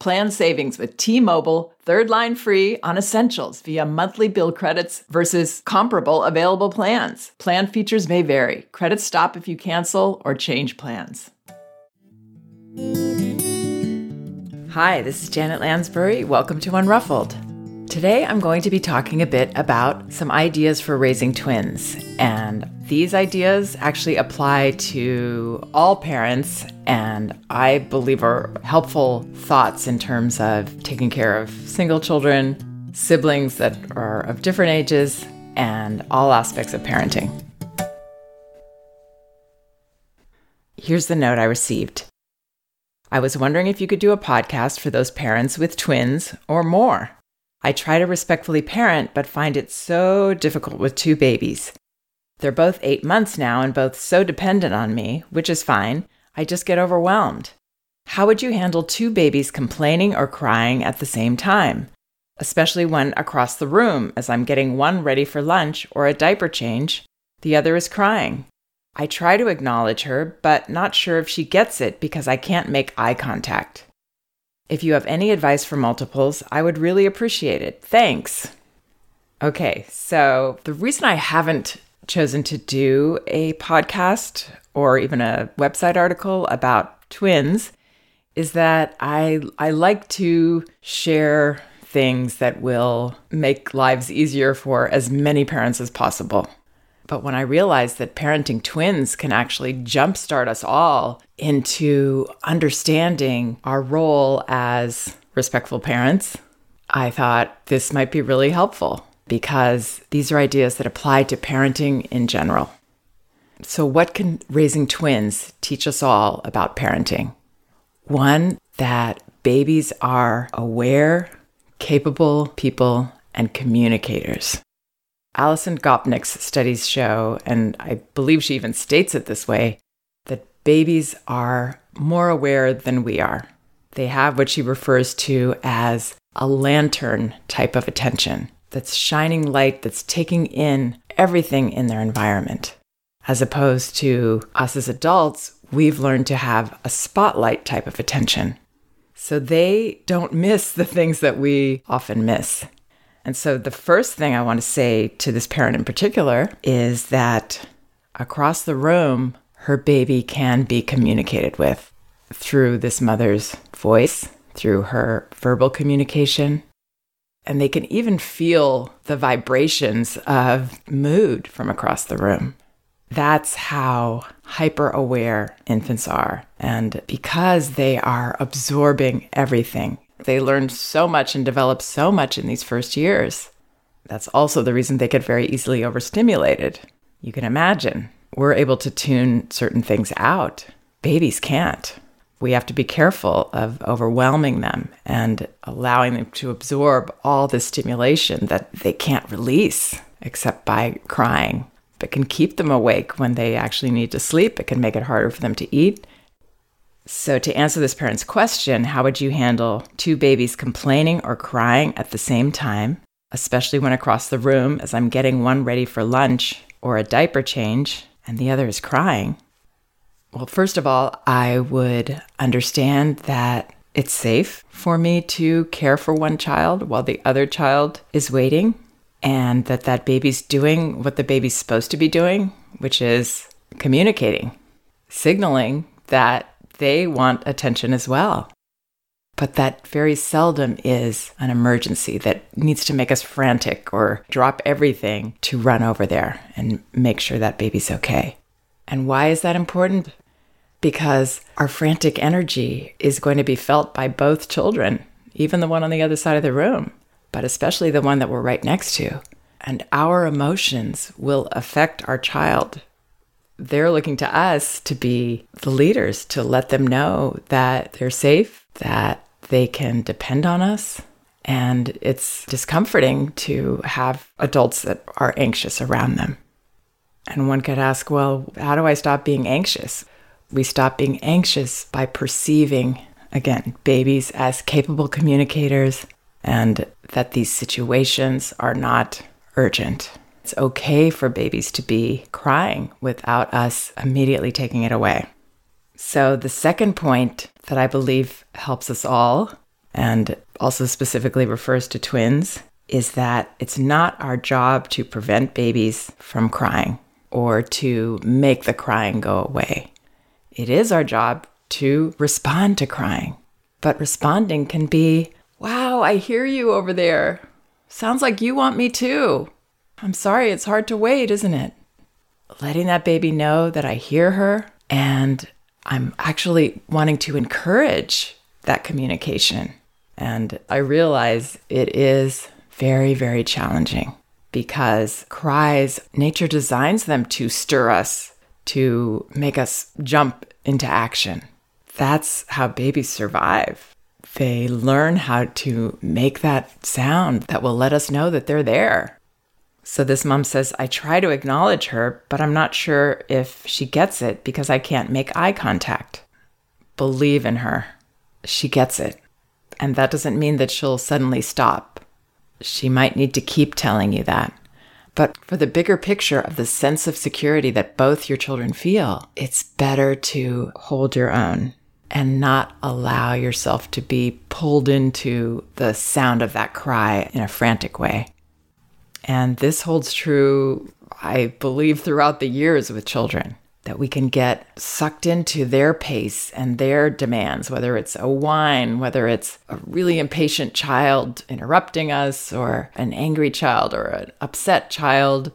Plan savings with T-Mobile, third line free on essentials via monthly bill credits versus comparable available plans. Plan features may vary. Credits stop if you cancel or change plans. Hi, this is Janet Lansbury. Welcome to Unruffled. Today I'm going to be talking a bit about some ideas for raising twins. And these ideas actually apply to all parents and I believe are helpful thoughts in terms of taking care of single children, siblings that are of different ages, and all aspects of parenting. Here's the note I received. I was wondering if you could do a podcast for those parents with twins or more. I try to respectfully parent, but find it so difficult with two babies. They're both eight months now and both so dependent on me, which is fine. I just get overwhelmed. How would you handle two babies complaining or crying at the same time? Especially when across the room, as I'm getting one ready for lunch or a diaper change, the other is crying. I try to acknowledge her, but not sure if she gets it because I can't make eye contact. If you have any advice for multiples, I would really appreciate it. Thanks. Okay, so the reason I haven't chosen to do a podcast or even a website article about twins is that I I like to share things that will make lives easier for as many parents as possible. But when I realized that parenting twins can actually jumpstart us all into understanding our role as respectful parents, I thought this might be really helpful because these are ideas that apply to parenting in general. So, what can raising twins teach us all about parenting? One, that babies are aware, capable people and communicators. Alison Gopnik's studies show, and I believe she even states it this way, that babies are more aware than we are. They have what she refers to as a lantern type of attention that's shining light, that's taking in everything in their environment. As opposed to us as adults, we've learned to have a spotlight type of attention. So they don't miss the things that we often miss. And so, the first thing I want to say to this parent in particular is that across the room, her baby can be communicated with through this mother's voice, through her verbal communication. And they can even feel the vibrations of mood from across the room. That's how hyper aware infants are. And because they are absorbing everything they learn so much and develop so much in these first years. That's also the reason they get very easily overstimulated. You can imagine. We're able to tune certain things out. Babies can't. We have to be careful of overwhelming them and allowing them to absorb all the stimulation that they can't release except by crying. But can keep them awake when they actually need to sleep. It can make it harder for them to eat. So, to answer this parent's question, how would you handle two babies complaining or crying at the same time, especially when across the room as I'm getting one ready for lunch or a diaper change and the other is crying. Well, first of all, I would understand that it's safe for me to care for one child while the other child is waiting and that that baby's doing what the baby's supposed to be doing, which is communicating, signaling that they want attention as well. But that very seldom is an emergency that needs to make us frantic or drop everything to run over there and make sure that baby's okay. And why is that important? Because our frantic energy is going to be felt by both children, even the one on the other side of the room, but especially the one that we're right next to. And our emotions will affect our child. They're looking to us to be the leaders, to let them know that they're safe, that they can depend on us. And it's discomforting to have adults that are anxious around them. And one could ask, well, how do I stop being anxious? We stop being anxious by perceiving, again, babies as capable communicators and that these situations are not urgent. It's okay for babies to be crying without us immediately taking it away. So, the second point that I believe helps us all, and also specifically refers to twins, is that it's not our job to prevent babies from crying or to make the crying go away. It is our job to respond to crying. But responding can be, wow, I hear you over there. Sounds like you want me too. I'm sorry, it's hard to wait, isn't it? Letting that baby know that I hear her and I'm actually wanting to encourage that communication. And I realize it is very, very challenging because cries, nature designs them to stir us, to make us jump into action. That's how babies survive. They learn how to make that sound that will let us know that they're there. So this mom says, I try to acknowledge her, but I'm not sure if she gets it because I can't make eye contact. Believe in her. She gets it. And that doesn't mean that she'll suddenly stop. She might need to keep telling you that. But for the bigger picture of the sense of security that both your children feel, it's better to hold your own and not allow yourself to be pulled into the sound of that cry in a frantic way. And this holds true, I believe, throughout the years with children that we can get sucked into their pace and their demands, whether it's a whine, whether it's a really impatient child interrupting us, or an angry child, or an upset child.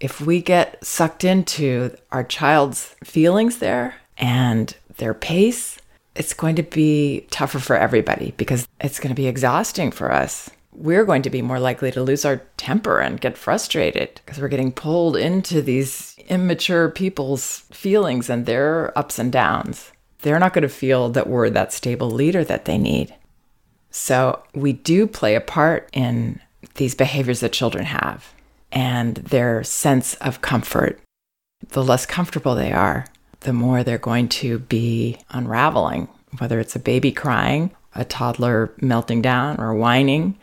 If we get sucked into our child's feelings there and their pace, it's going to be tougher for everybody because it's going to be exhausting for us we're going to be more likely to lose our temper and get frustrated because we're getting pulled into these immature people's feelings and their ups and downs. They're not going to feel that we're that stable leader that they need. So, we do play a part in these behaviors that children have and their sense of comfort. The less comfortable they are, the more they're going to be unraveling, whether it's a baby crying, a toddler melting down or whining,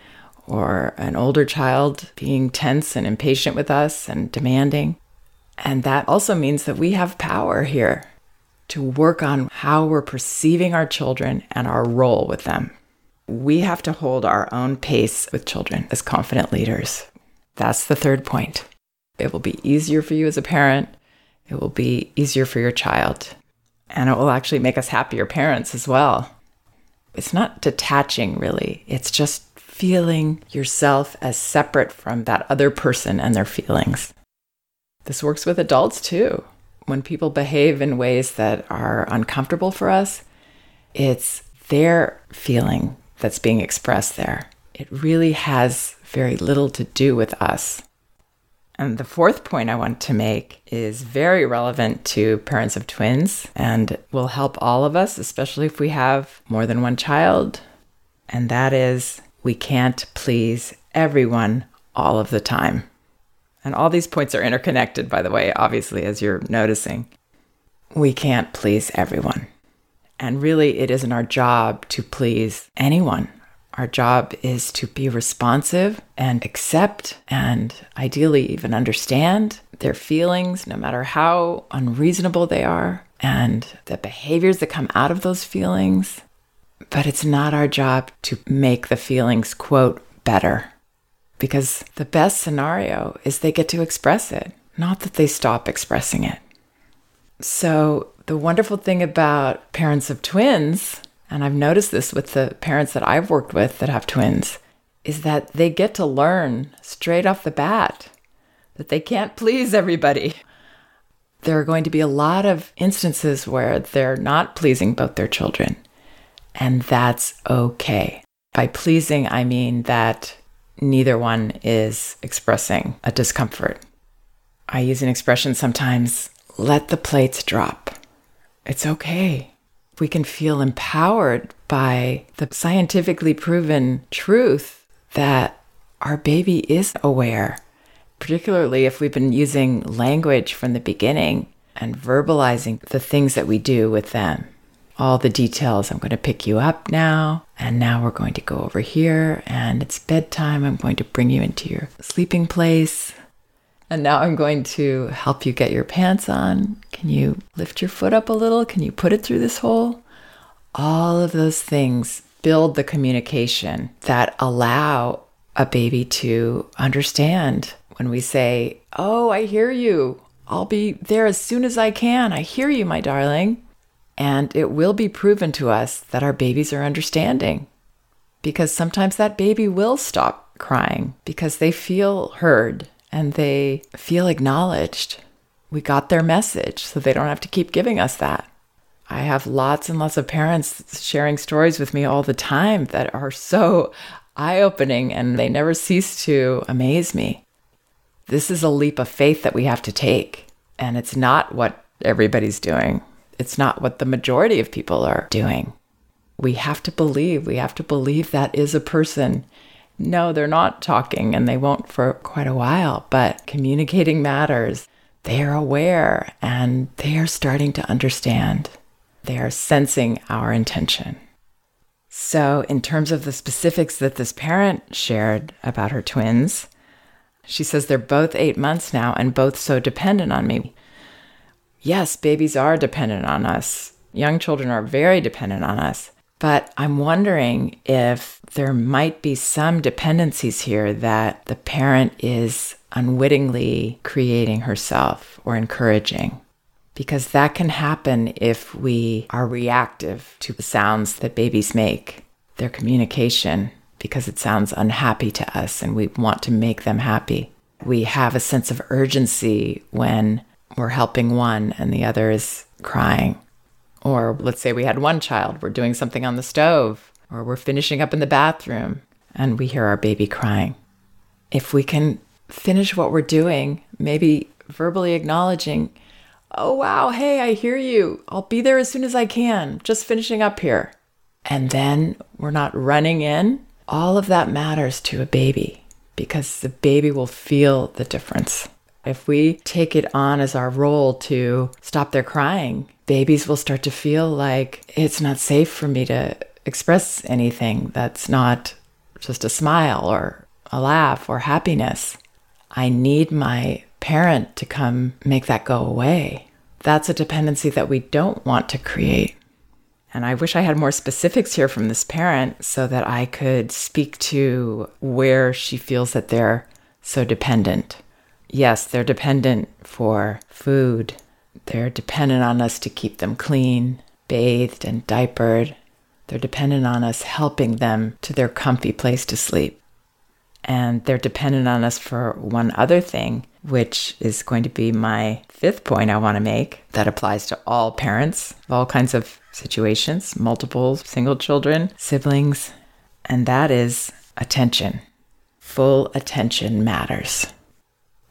or an older child being tense and impatient with us and demanding. And that also means that we have power here to work on how we're perceiving our children and our role with them. We have to hold our own pace with children as confident leaders. That's the third point. It will be easier for you as a parent, it will be easier for your child, and it will actually make us happier parents as well. It's not detaching, really, it's just feeling yourself as separate from that other person and their feelings. This works with adults too. When people behave in ways that are uncomfortable for us, it's their feeling that's being expressed there. It really has very little to do with us. And the fourth point I want to make is very relevant to parents of twins and will help all of us, especially if we have more than one child. And that is we can't please everyone all of the time. And all these points are interconnected, by the way, obviously, as you're noticing. We can't please everyone. And really, it isn't our job to please anyone, Our job is to be responsive and accept and ideally even understand their feelings, no matter how unreasonable they are, and the behaviors that come out of those feelings. But it's not our job to make the feelings, quote, better. Because the best scenario is they get to express it, not that they stop expressing it. So, the wonderful thing about parents of twins, and I've noticed this with the parents that I've worked with that have twins, is that they get to learn straight off the bat that they can't please everybody. There are going to be a lot of instances where they're not pleasing both their children, and that's okay. By pleasing, I mean that neither one is expressing a discomfort. I use an expression sometimes let the plates drop. It's okay. We can feel empowered by the scientifically proven truth that our baby is aware, particularly if we've been using language from the beginning and verbalizing the things that we do with them. All the details. I'm going to pick you up now, and now we're going to go over here, and it's bedtime. I'm going to bring you into your sleeping place. And now I'm going to help you get your pants on. Can you lift your foot up a little? Can you put it through this hole? All of those things build the communication that allow a baby to understand when we say, Oh, I hear you. I'll be there as soon as I can. I hear you, my darling. And it will be proven to us that our babies are understanding because sometimes that baby will stop crying because they feel heard and they feel acknowledged. We got their message, so they don't have to keep giving us that. I have lots and lots of parents sharing stories with me all the time that are so eye opening and they never cease to amaze me. This is a leap of faith that we have to take, and it's not what everybody's doing. It's not what the majority of people are doing. We have to believe, we have to believe that is a person no, they're not talking and they won't for quite a while, but communicating matters. They are aware and they are starting to understand. They are sensing our intention. So, in terms of the specifics that this parent shared about her twins, she says they're both eight months now and both so dependent on me. Yes, babies are dependent on us. Young children are very dependent on us. But I'm wondering if there might be some dependencies here that the parent is unwittingly creating herself or encouraging. Because that can happen if we are reactive to the sounds that babies make, their communication, because it sounds unhappy to us and we want to make them happy. We have a sense of urgency when we're helping one and the other is crying or let's say we had one child, we're doing something on the stove, or we're finishing up in the bathroom and we hear our baby crying. If we can finish what we're doing, maybe verbally acknowledging, oh, wow, hey, I hear you. I'll be there as soon as I can, just finishing up here. And then we're not running in. All of that matters to a baby because the baby will feel the difference. If we take it on as our role to stop their crying, babies will start to feel like it's not safe for me to express anything that's not just a smile or a laugh or happiness. I need my parent to come make that go away. That's a dependency that we don't want to create. And I wish I had more specifics here from this parent so that I could speak to where she feels that they're so dependent yes, they're dependent for food. They're dependent on us to keep them clean, bathed, and diapered. They're dependent on us helping them to their comfy place to sleep. And they're dependent on us for one other thing, which is going to be my fifth point I want to make that applies to all parents of all kinds of situations, multiple single children, siblings, and that is attention. Full attention matters.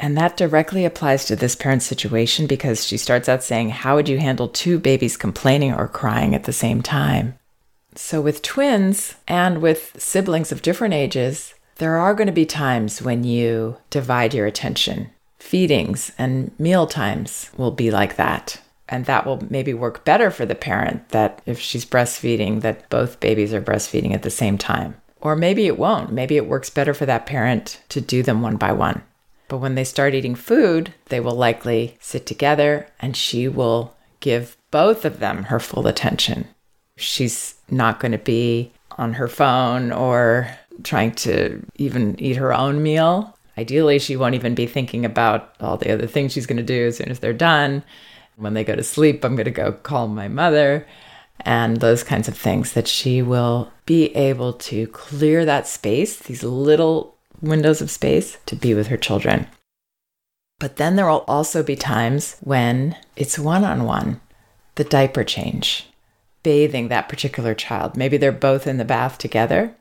And that directly applies to this parent's situation because she starts out saying, How would you handle two babies complaining or crying at the same time? So, with twins and with siblings of different ages, there are going to be times when you divide your attention. Feedings and meal times will be like that. And that will maybe work better for the parent that if she's breastfeeding, that both babies are breastfeeding at the same time. Or maybe it won't. Maybe it works better for that parent to do them one by one. But when they start eating food, they will likely sit together and she will give both of them her full attention. She's not going to be on her phone or trying to even eat her own meal. Ideally, she won't even be thinking about all the other things she's going to do as soon as they're done. When they go to sleep, I'm going to go call my mother and those kinds of things that she will be able to clear that space, these little windows of space to be with her children. But then there will also be times when it's one on one, the diaper change, bathing that particular child. Maybe they're both in the bath together,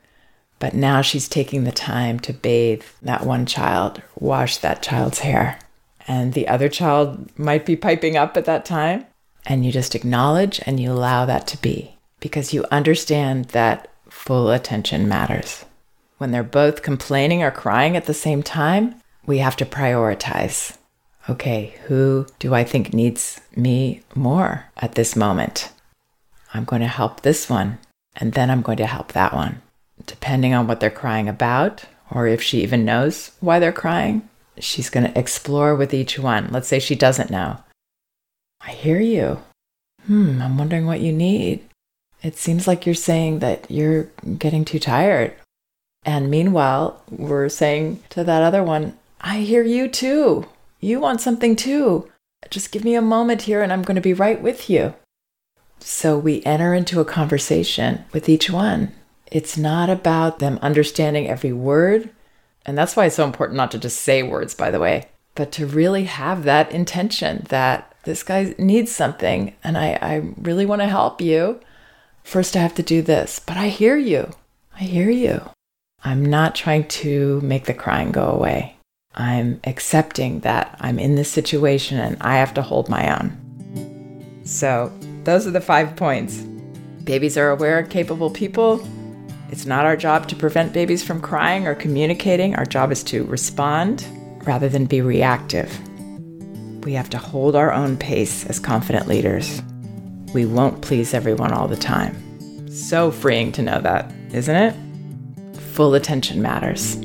but now she's taking the time to bathe that one child, wash that child's hair. And the other child might be piping up at that time. And you just acknowledge and you allow that to be because you understand that full attention matters. When they're both complaining or crying at the same time, we have to prioritize. Okay, who do I think needs me more at this moment? I'm going to help this one, and then I'm going to help that one. Depending on what they're crying about, or if she even knows why they're crying, she's going to explore with each one. Let's say she doesn't know. I hear you. Hmm, I'm wondering what you need. It seems like you're saying that you're getting too tired. And meanwhile, we're saying to that other one, I hear you too. You want something too. Just give me a moment here and I'm going to be right with you. So we enter into a conversation with each one. It's not about them understanding every word. And that's why it's so important not to just say words, by the way, but to really have that intention that this guy needs something and I, I really want to help you. First, I have to do this, but I hear you. I hear you. I'm not trying to make the crying go away. I'm accepting that I'm in this situation and I have to hold my own. So, those are the five points. Babies are aware, capable people. It's not our job to prevent babies from crying or communicating. Our job is to respond rather than be reactive. We have to hold our own pace as confident leaders. We won't please everyone all the time. So freeing to know that, isn't it? Full attention matters.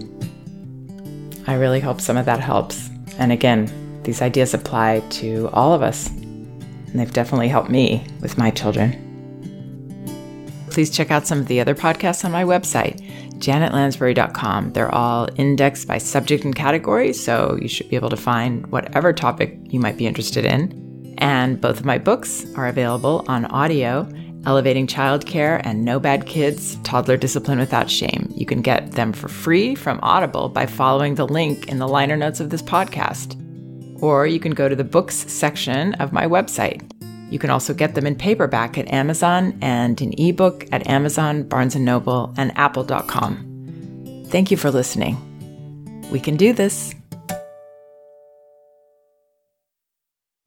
I really hope some of that helps. And again, these ideas apply to all of us, and they've definitely helped me with my children. Please check out some of the other podcasts on my website, janetlansbury.com. They're all indexed by subject and category, so you should be able to find whatever topic you might be interested in. And both of my books are available on audio Elevating Childcare and No Bad Kids Toddler Discipline Without Shame. You can get them for free from Audible by following the link in the liner notes of this podcast. Or you can go to the books section of my website. You can also get them in paperback at Amazon and in ebook at Amazon, Barnes & Noble, and apple.com. Thank you for listening. We can do this.